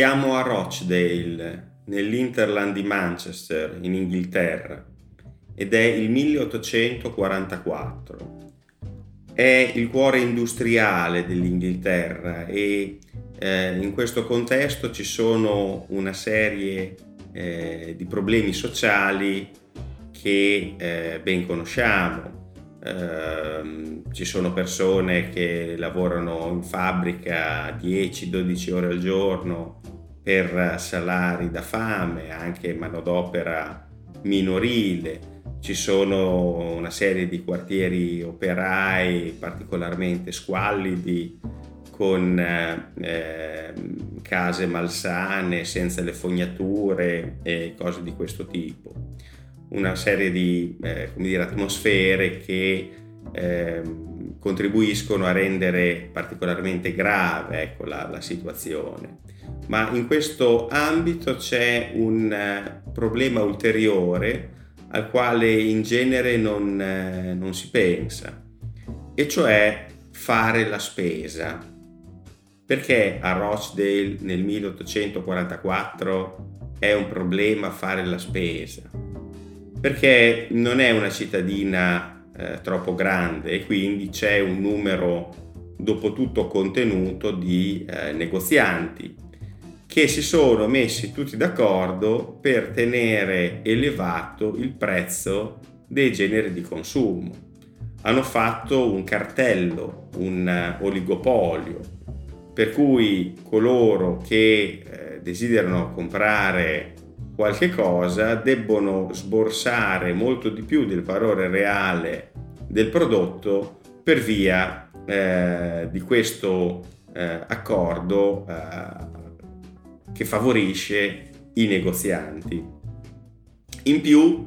Siamo a Rochdale, nell'Interland di Manchester, in Inghilterra, ed è il 1844. È il cuore industriale dell'Inghilterra e eh, in questo contesto ci sono una serie eh, di problemi sociali che eh, ben conosciamo. Uh, ci sono persone che lavorano in fabbrica 10-12 ore al giorno per salari da fame, anche manodopera minorile. Ci sono una serie di quartieri operai particolarmente squallidi con eh, case malsane, senza le fognature e cose di questo tipo. Una serie di eh, dire, atmosfere che eh, contribuiscono a rendere particolarmente grave ecco, la, la, situazione. Ma in questo ambito c'è un uh, problema ulteriore al quale in genere non, uh, non si pensa, e cioè fare la spesa perché a Rochdale nel 1844 è un problema fare la spesa? Perché non è una cittadina eh, troppo grande e quindi c'è un numero dopo tutto contenuto di eh, negozianti che si sono messi tutti d'accordo per tenere elevato il prezzo dei generi di consumo. Hanno fatto un cartello, un uh, oligopolio, per cui coloro che eh, desiderano comprare qualche cosa debbono sborsare molto di più del valore reale del prodotto per via eh, di questo eh, accordo eh, che favorisce i negozianti. In più,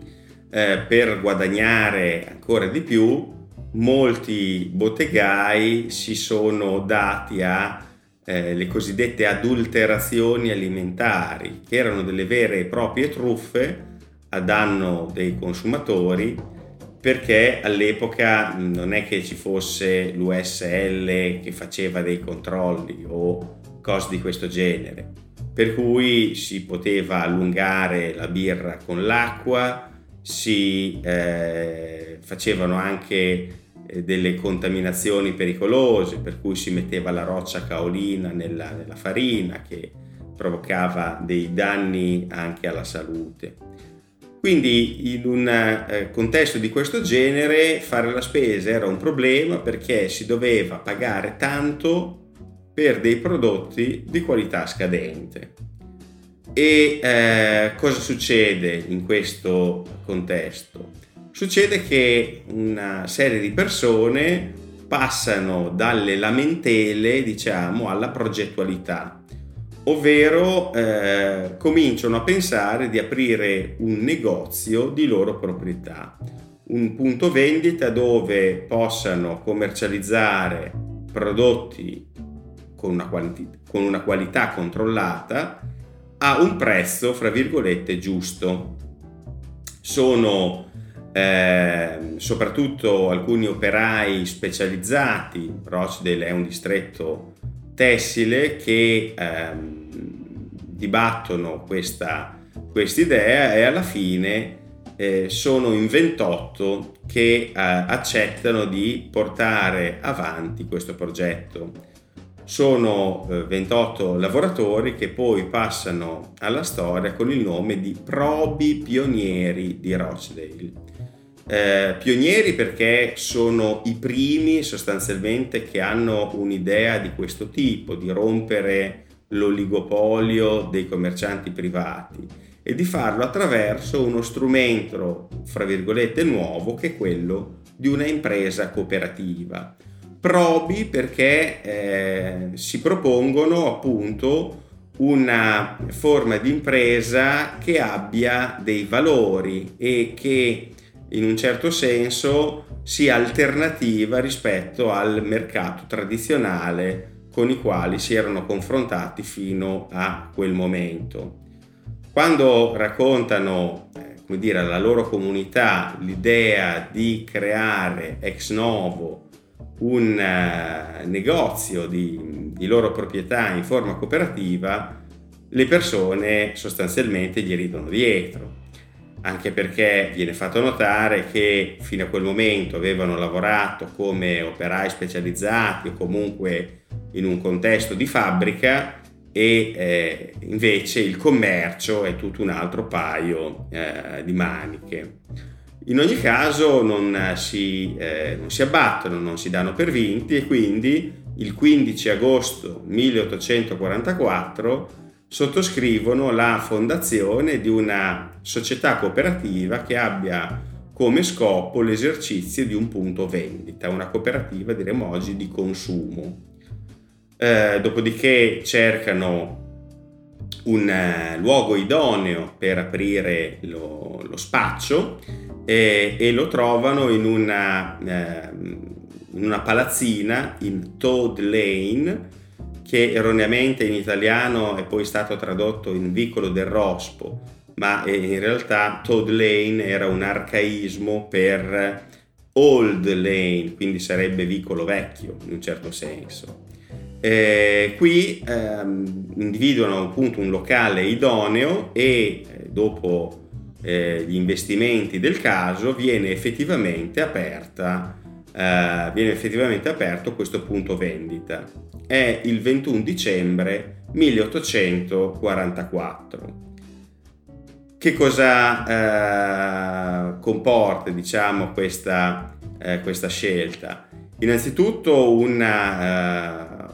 eh, per guadagnare ancora di più, molti bottegai si sono dati a eh, le cosiddette adulterazioni alimentari, che erano delle vere e proprie truffe a danno dei consumatori, perché all'epoca non è che ci fosse l'USL che faceva dei controlli o cose di questo genere, per cui si poteva allungare la birra con l'acqua, si eh, facevano anche eh, delle contaminazioni pericolose, per cui si metteva la roccia caolina nella, nella farina che provocava dei danni anche alla salute. Quindi in un eh, contesto di questo genere fare la spesa era un problema perché si doveva pagare tanto per dei prodotti di qualità scadente. E eh, cosa succede in questo contesto? succede che una serie di persone passano dalle lamentele, diciamo, alla progettualità, ovvero eh, cominciano a pensare di aprire un negozio di loro proprietà, un punto vendita dove possano commercializzare prodotti con una, quanti- con una qualità controllata a un prezzo, fra virgolette, giusto. Sono eh, soprattutto alcuni operai specializzati, Rochdale è un distretto tessile che ehm, dibattono questa idea e alla fine eh, sono in 28 che eh, accettano di portare avanti questo progetto. Sono 28 eh, lavoratori che poi passano alla storia con il nome di probi pionieri di Rochdale eh, pionieri perché sono i primi sostanzialmente che hanno un'idea di questo tipo, di rompere l'oligopolio dei commercianti privati e di farlo attraverso uno strumento, fra virgolette, nuovo che è quello di una impresa cooperativa. Probi perché eh, si propongono appunto una forma di impresa che abbia dei valori e che in un certo senso sia alternativa rispetto al mercato tradizionale con i quali si erano confrontati fino a quel momento. Quando raccontano eh, come dire, alla loro comunità l'idea di creare ex novo un uh, negozio di, di loro proprietà in forma cooperativa, le persone sostanzialmente gli ridono dietro anche perché viene fatto notare che fino a quel momento avevano lavorato come operai specializzati o comunque in un contesto di fabbrica e eh, invece il commercio è tutto un altro paio eh, di maniche. In ogni caso non si, eh, non si abbattono, non si danno per vinti e quindi il 15 agosto 1844 sottoscrivono la fondazione di una società cooperativa che abbia come scopo l'esercizio di un punto vendita, una cooperativa diremmo oggi di consumo. Eh, dopodiché cercano un eh, luogo idoneo per aprire lo, lo spaccio eh, e lo trovano in una, eh, in una palazzina in Toad Lane che erroneamente in italiano è poi stato tradotto in Vicolo del Rospo, ma in realtà Toad Lane era un arcaismo per Old Lane, quindi sarebbe vicolo vecchio in un certo senso. Eh, qui ehm, individuano appunto un locale idoneo e eh, dopo eh, gli investimenti del caso viene effettivamente aperta eh, viene effettivamente aperto questo punto vendita. È il 21 dicembre 1844. Che cosa eh, comporta diciamo, questa, eh, questa, scelta? Innanzitutto una, uh,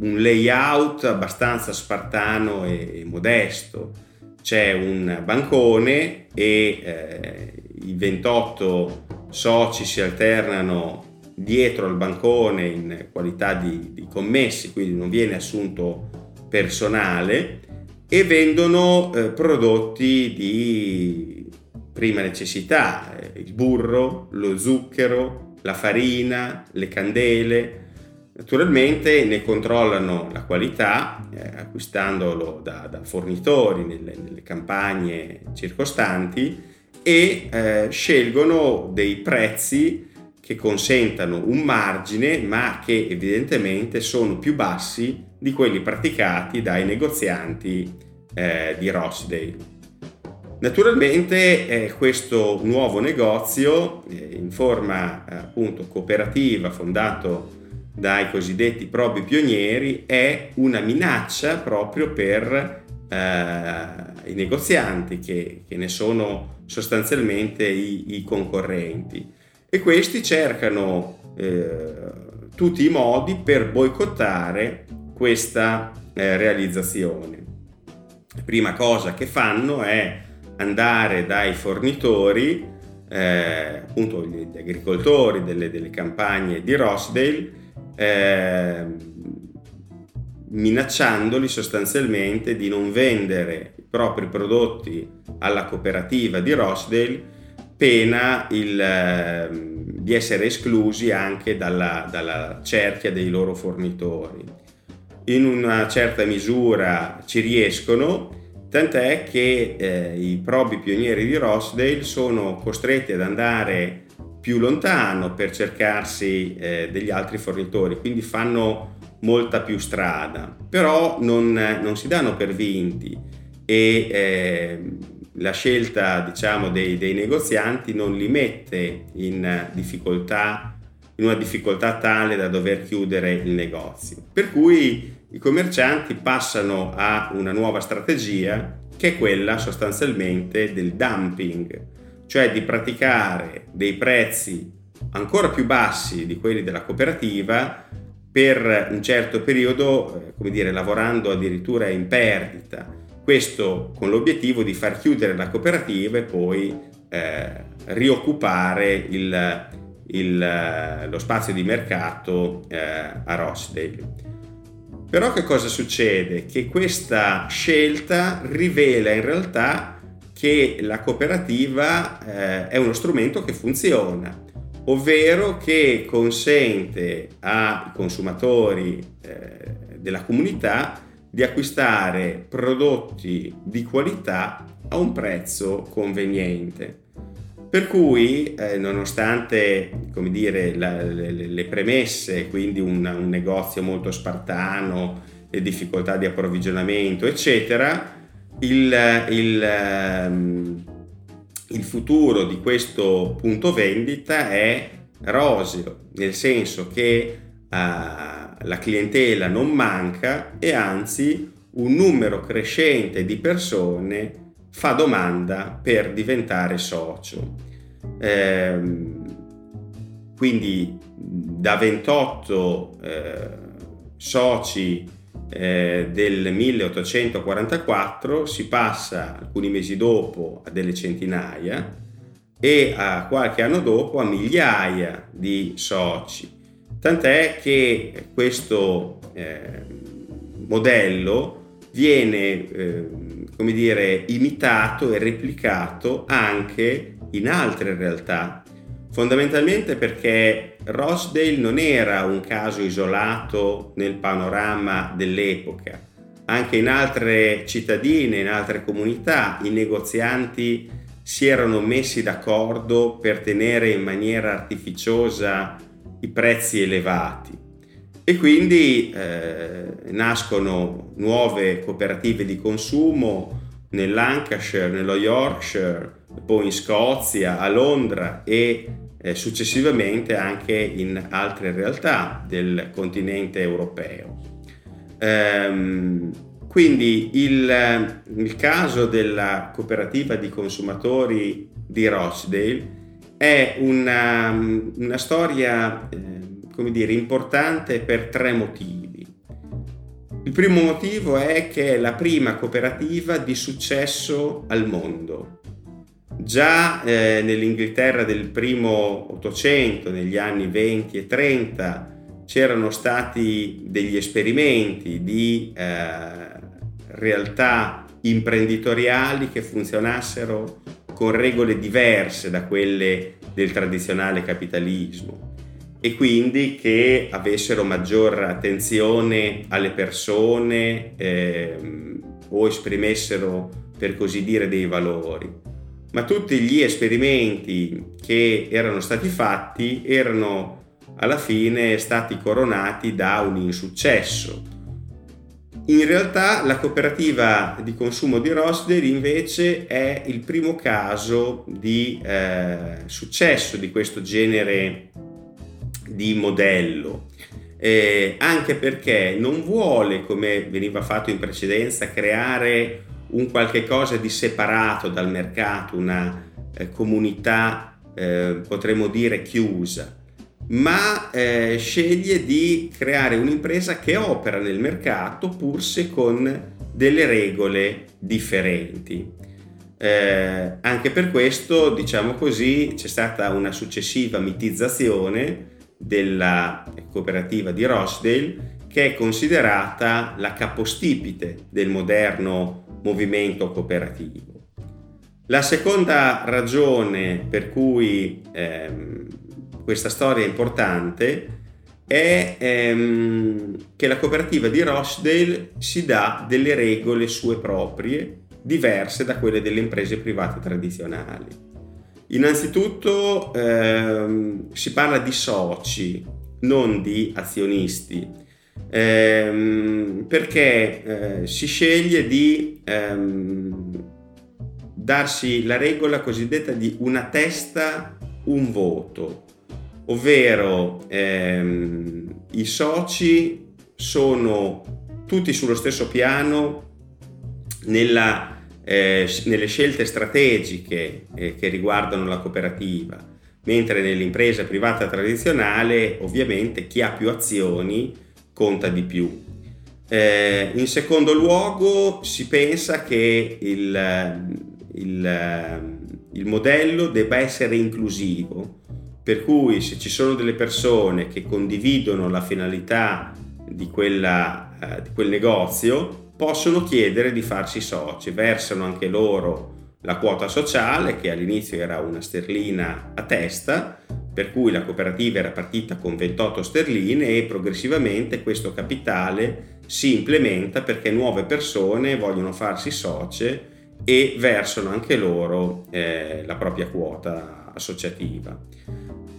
un layout abbastanza spartano e, modesto. C'è un bancone e eh, i 28 soci si alternano dietro al bancone in qualità di, di commessi, quindi non viene assunto personale e vendono eh, prodotti di prima necessità, eh, il burro, lo zucchero, la farina, le candele. Naturalmente ne controllano la qualità eh, acquistandolo da, da fornitori nelle, nelle campagne circostanti e eh, scelgono dei prezzi che consentano un margine ma che evidentemente sono più bassi di quelli praticati dai negozianti eh, di Rochdale. Naturalmente eh, questo nuovo negozio eh, in forma appunto cooperativa fondato dai cosiddetti probi pionieri è una minaccia proprio per eh, i negozianti che, che, ne sono sostanzialmente i, i concorrenti e questi cercano eh, tutti i modi per boicottare questa eh, realizzazione. La prima cosa che fanno è andare dai fornitori, eh, appunto gli agricoltori delle, delle, campagne di Rossdale, eh, minacciandoli sostanzialmente di non vendere propri prodotti alla cooperativa di Rochdale pena il, eh, di essere esclusi anche dalla, dalla cerchia dei loro fornitori. In una certa misura ci riescono, tant'è che eh, i probi pionieri di Rochdale sono costretti ad andare più lontano per cercarsi eh, degli altri fornitori, quindi fanno molta più strada, però non, non si danno per vinti e eh, la scelta diciamo, dei, dei, negozianti non li mette in difficoltà, in una difficoltà tale da dover chiudere il negozio. Per cui i commercianti passano a una nuova strategia che è quella sostanzialmente del dumping, cioè di praticare dei prezzi ancora più bassi di quelli della cooperativa per un certo periodo, eh, come dire, lavorando addirittura in perdita. Questo con l'obiettivo di far chiudere la cooperativa e poi eh, rioccupare il, il, lo spazio di mercato eh, a Rochdale. Però che cosa succede? Che questa scelta rivela in realtà che la cooperativa eh, è uno strumento che funziona ovvero che consente ai consumatori eh, della comunità di acquistare prodotti di qualità a un prezzo conveniente. Per cui, eh, nonostante dire, la, le, le, premesse, quindi un, un, negozio molto spartano le difficoltà di approvvigionamento, eccetera, il, il, ehm, il futuro di questo punto vendita è roseo, nel senso che uh, la clientela non manca e anzi un numero crescente di persone fa domanda per diventare socio. Eh, quindi da 28 eh, soci eh, del 1844 si passa alcuni mesi dopo a delle centinaia e a qualche anno dopo a migliaia di soci. Tant'è che questo eh, modello viene eh, come dire, imitato e replicato anche in altre realtà, fondamentalmente perché Rochdale non era un caso isolato nel panorama dell'epoca. Anche in altre cittadine, in altre comunità, i negozianti si erano messi d'accordo per tenere in maniera artificiosa i prezzi elevati e quindi eh, nascono nuove cooperative di consumo nel Lancashire, nello Yorkshire, poi in Scozia, a Londra e eh, successivamente anche in altre realtà del continente europeo. Ehm, quindi il, il, caso della cooperativa di consumatori di Rochdale è una, una storia eh, come dire, importante per tre motivi. Il primo motivo è che è la prima cooperativa di successo al mondo. Già eh, nell'Inghilterra del primo Ottocento, negli anni 20 e 30, c'erano stati degli esperimenti di eh, realtà imprenditoriali che funzionassero con regole diverse da quelle del tradizionale capitalismo e quindi che avessero maggior attenzione alle persone eh, o esprimessero per così dire dei valori. Ma tutti gli esperimenti che erano stati fatti erano alla fine stati coronati da un insuccesso. In realtà la cooperativa di consumo di Rosdale invece è il primo caso di eh, successo di questo genere di modello, eh, anche perché non vuole, come veniva fatto in precedenza, creare un qualche cosa di separato dal mercato, una eh, comunità, eh, potremmo dire, chiusa, ma eh, sceglie di creare un'impresa che opera nel mercato pur se con delle regole differenti. Eh, anche per questo, diciamo così, c'è stata una successiva mitizzazione della cooperativa di Rochdale che è considerata la capostipite del moderno movimento cooperativo. La seconda ragione per cui ehm, questa storia importante è ehm, che la cooperativa di Rochdale si dà delle regole sue proprie diverse da quelle delle imprese private tradizionali. Innanzitutto ehm, si parla di soci, non di azionisti, ehm, perché eh, si sceglie di ehm, darsi la regola cosiddetta di una testa, un voto, ovvero ehm, i soci sono tutti sullo stesso piano nella eh, nelle scelte strategiche eh, che riguardano la cooperativa, mentre nell'impresa privata tradizionale ovviamente chi ha più azioni conta di più. Eh, in secondo luogo si pensa che il, il, il modello debba essere inclusivo, per cui se ci sono delle persone che condividono la finalità di, quella, eh, di quel negozio, possono chiedere di farsi soci, versano anche loro la quota sociale che all'inizio era una sterlina a testa, per cui la cooperativa era partita con 28 sterline e progressivamente questo capitale si implementa perché nuove persone vogliono farsi socie e versano anche loro eh, la propria quota associativa.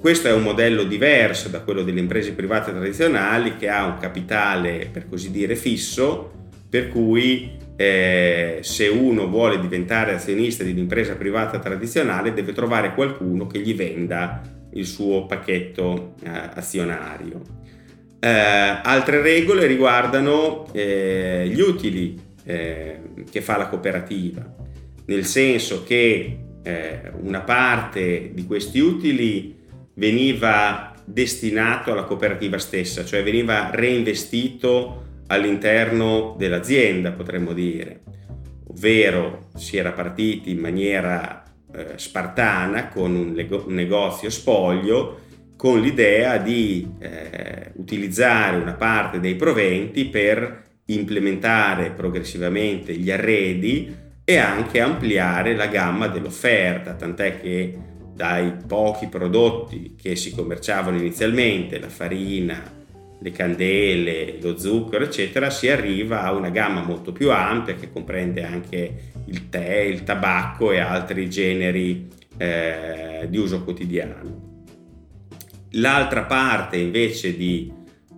Questo è un modello diverso da quello delle imprese private tradizionali che ha un capitale, per così dire, fisso, per cui eh, se uno vuole diventare azionista di un'impresa privata tradizionale deve trovare qualcuno che gli venda il suo pacchetto eh, azionario. Eh, altre regole riguardano eh, gli utili eh, che fa la cooperativa, nel senso che eh, una parte di questi utili veniva destinato alla cooperativa stessa, cioè veniva reinvestito all'interno dell'azienda, potremmo dire, ovvero si era partiti in maniera eh, spartana con un, lego- un, negozio spoglio con l'idea di eh, utilizzare una parte dei proventi per implementare progressivamente gli arredi e anche ampliare la gamma dell'offerta, tant'è che dai pochi prodotti che si commerciavano inizialmente, la farina, le candele, lo zucchero, eccetera, si arriva a una gamma molto più ampia che comprende anche il tè, il tabacco e altri generi eh, di uso quotidiano. L'altra parte invece di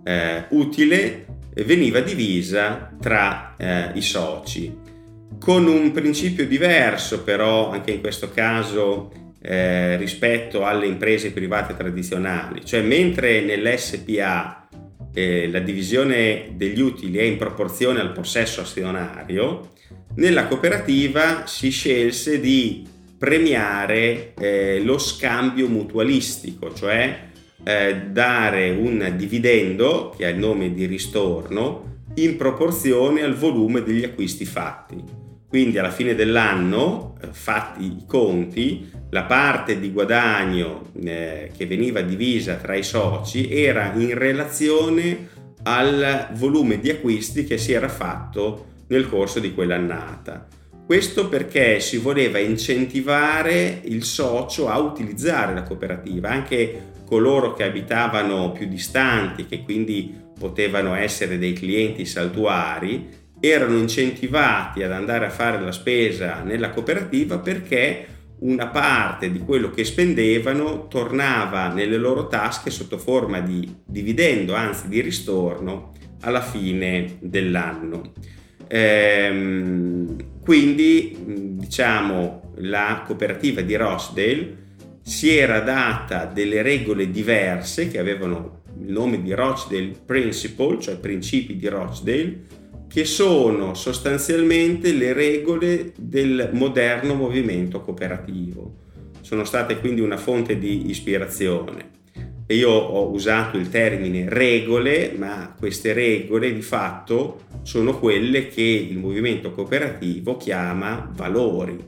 eh, utile veniva divisa tra eh, i soci, con un principio diverso però anche in questo caso eh, rispetto alle imprese private tradizionali, cioè mentre nell'SPA eh, la divisione degli utili è in proporzione al possesso azionario, nella cooperativa si scelse di premiare eh, lo scambio mutualistico, cioè eh, dare un dividendo che ha il nome di ristorno in proporzione al volume degli acquisti fatti. Quindi alla fine dell'anno, eh, fatti i conti, la parte di guadagno eh, che veniva divisa tra i soci era in relazione al volume di acquisti che si era fatto nel corso di quell'annata. Questo perché si voleva incentivare il socio a utilizzare la cooperativa, anche coloro che abitavano più distanti, che quindi potevano essere dei clienti saltuari, erano incentivati ad andare a fare la spesa nella cooperativa perché una parte di quello che spendevano tornava nelle loro tasche sotto forma di dividendo, anzi di ristorno, alla fine dell'anno. Ehm, quindi, diciamo, la cooperativa di Rochdale si era data delle regole diverse che avevano il nome di Rochdale Principle, cioè principi di Rochdale, che sono sostanzialmente le regole del moderno movimento cooperativo. Sono state quindi una fonte di ispirazione. Io ho usato il termine regole, ma queste regole di fatto sono quelle che il movimento cooperativo chiama valori.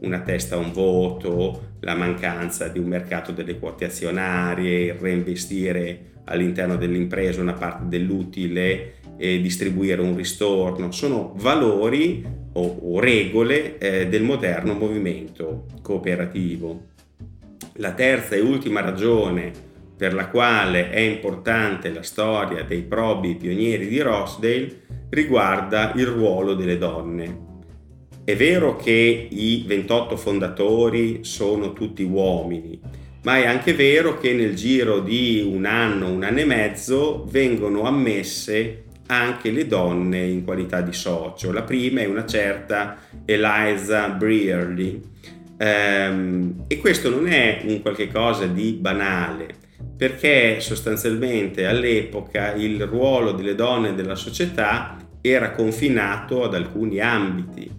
Una testa a un voto, la mancanza di un mercato delle quote azionarie, il reinvestire all'interno dell'impresa una parte dell'utile e distribuire un ristorno, sono valori o, o regole eh, del moderno movimento cooperativo. La terza e ultima ragione per la quale è importante la storia dei probi pionieri di Rochdale riguarda il ruolo delle donne. È vero che i 28 fondatori sono tutti uomini, ma è anche vero che nel giro di un anno, un anno e mezzo vengono ammesse anche le donne in qualità di socio. La prima è una certa Eliza Brearley ehm, e questo non è un qualche cosa di banale perché sostanzialmente all'epoca il ruolo delle donne nella società era confinato ad alcuni ambiti.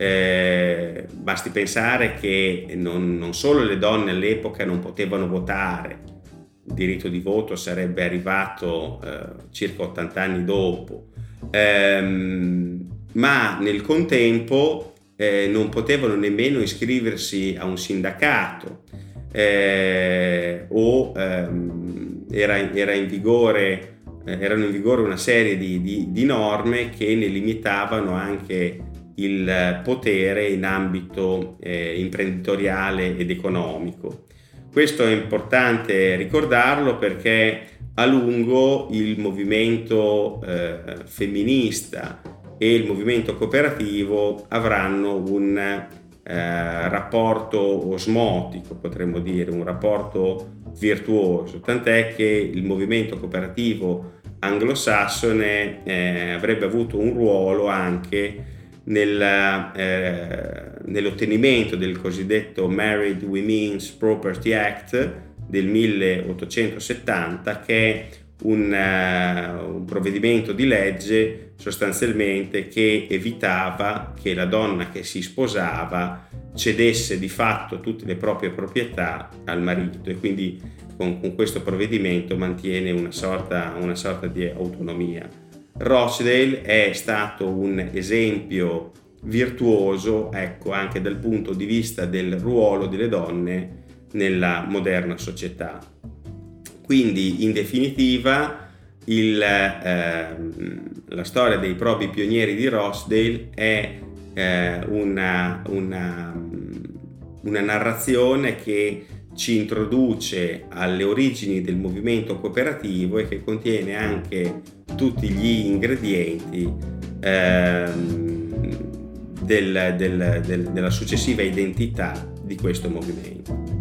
Eh, basti pensare che non, non solo le donne all'epoca non potevano votare, il diritto di voto sarebbe arrivato eh, circa 80 anni dopo, ehm, ma nel contempo eh, non potevano nemmeno iscriversi a un sindacato eh, o ehm, era, era in vigore, eh, erano in vigore una serie di, di, di norme che ne limitavano anche il potere in ambito eh, imprenditoriale ed economico. Questo è importante ricordarlo perché a lungo il movimento eh, femminista e il movimento cooperativo avranno un, eh, rapporto osmotico, potremmo dire, un rapporto virtuoso, tant'è che il movimento cooperativo anglosassone eh, avrebbe avuto un ruolo anche nel, eh, nell'ottenimento del cosiddetto Married Women's Property Act del 1870 che è un, uh, un, provvedimento di legge sostanzialmente che evitava che la donna che si sposava cedesse di fatto tutte le proprie proprietà al marito e quindi con, con questo provvedimento mantiene una sorta, una sorta di autonomia. Rochdale è stato un esempio virtuoso, ecco, anche dal punto di vista del ruolo delle donne nella moderna società. Quindi, in definitiva, il, eh, la storia dei propri pionieri di Rochdale è eh, una, una, una narrazione che ci introduce alle origini del movimento cooperativo e che contiene anche tutti gli ingredienti ehm, del, del, del, della successiva identità di questo movimento.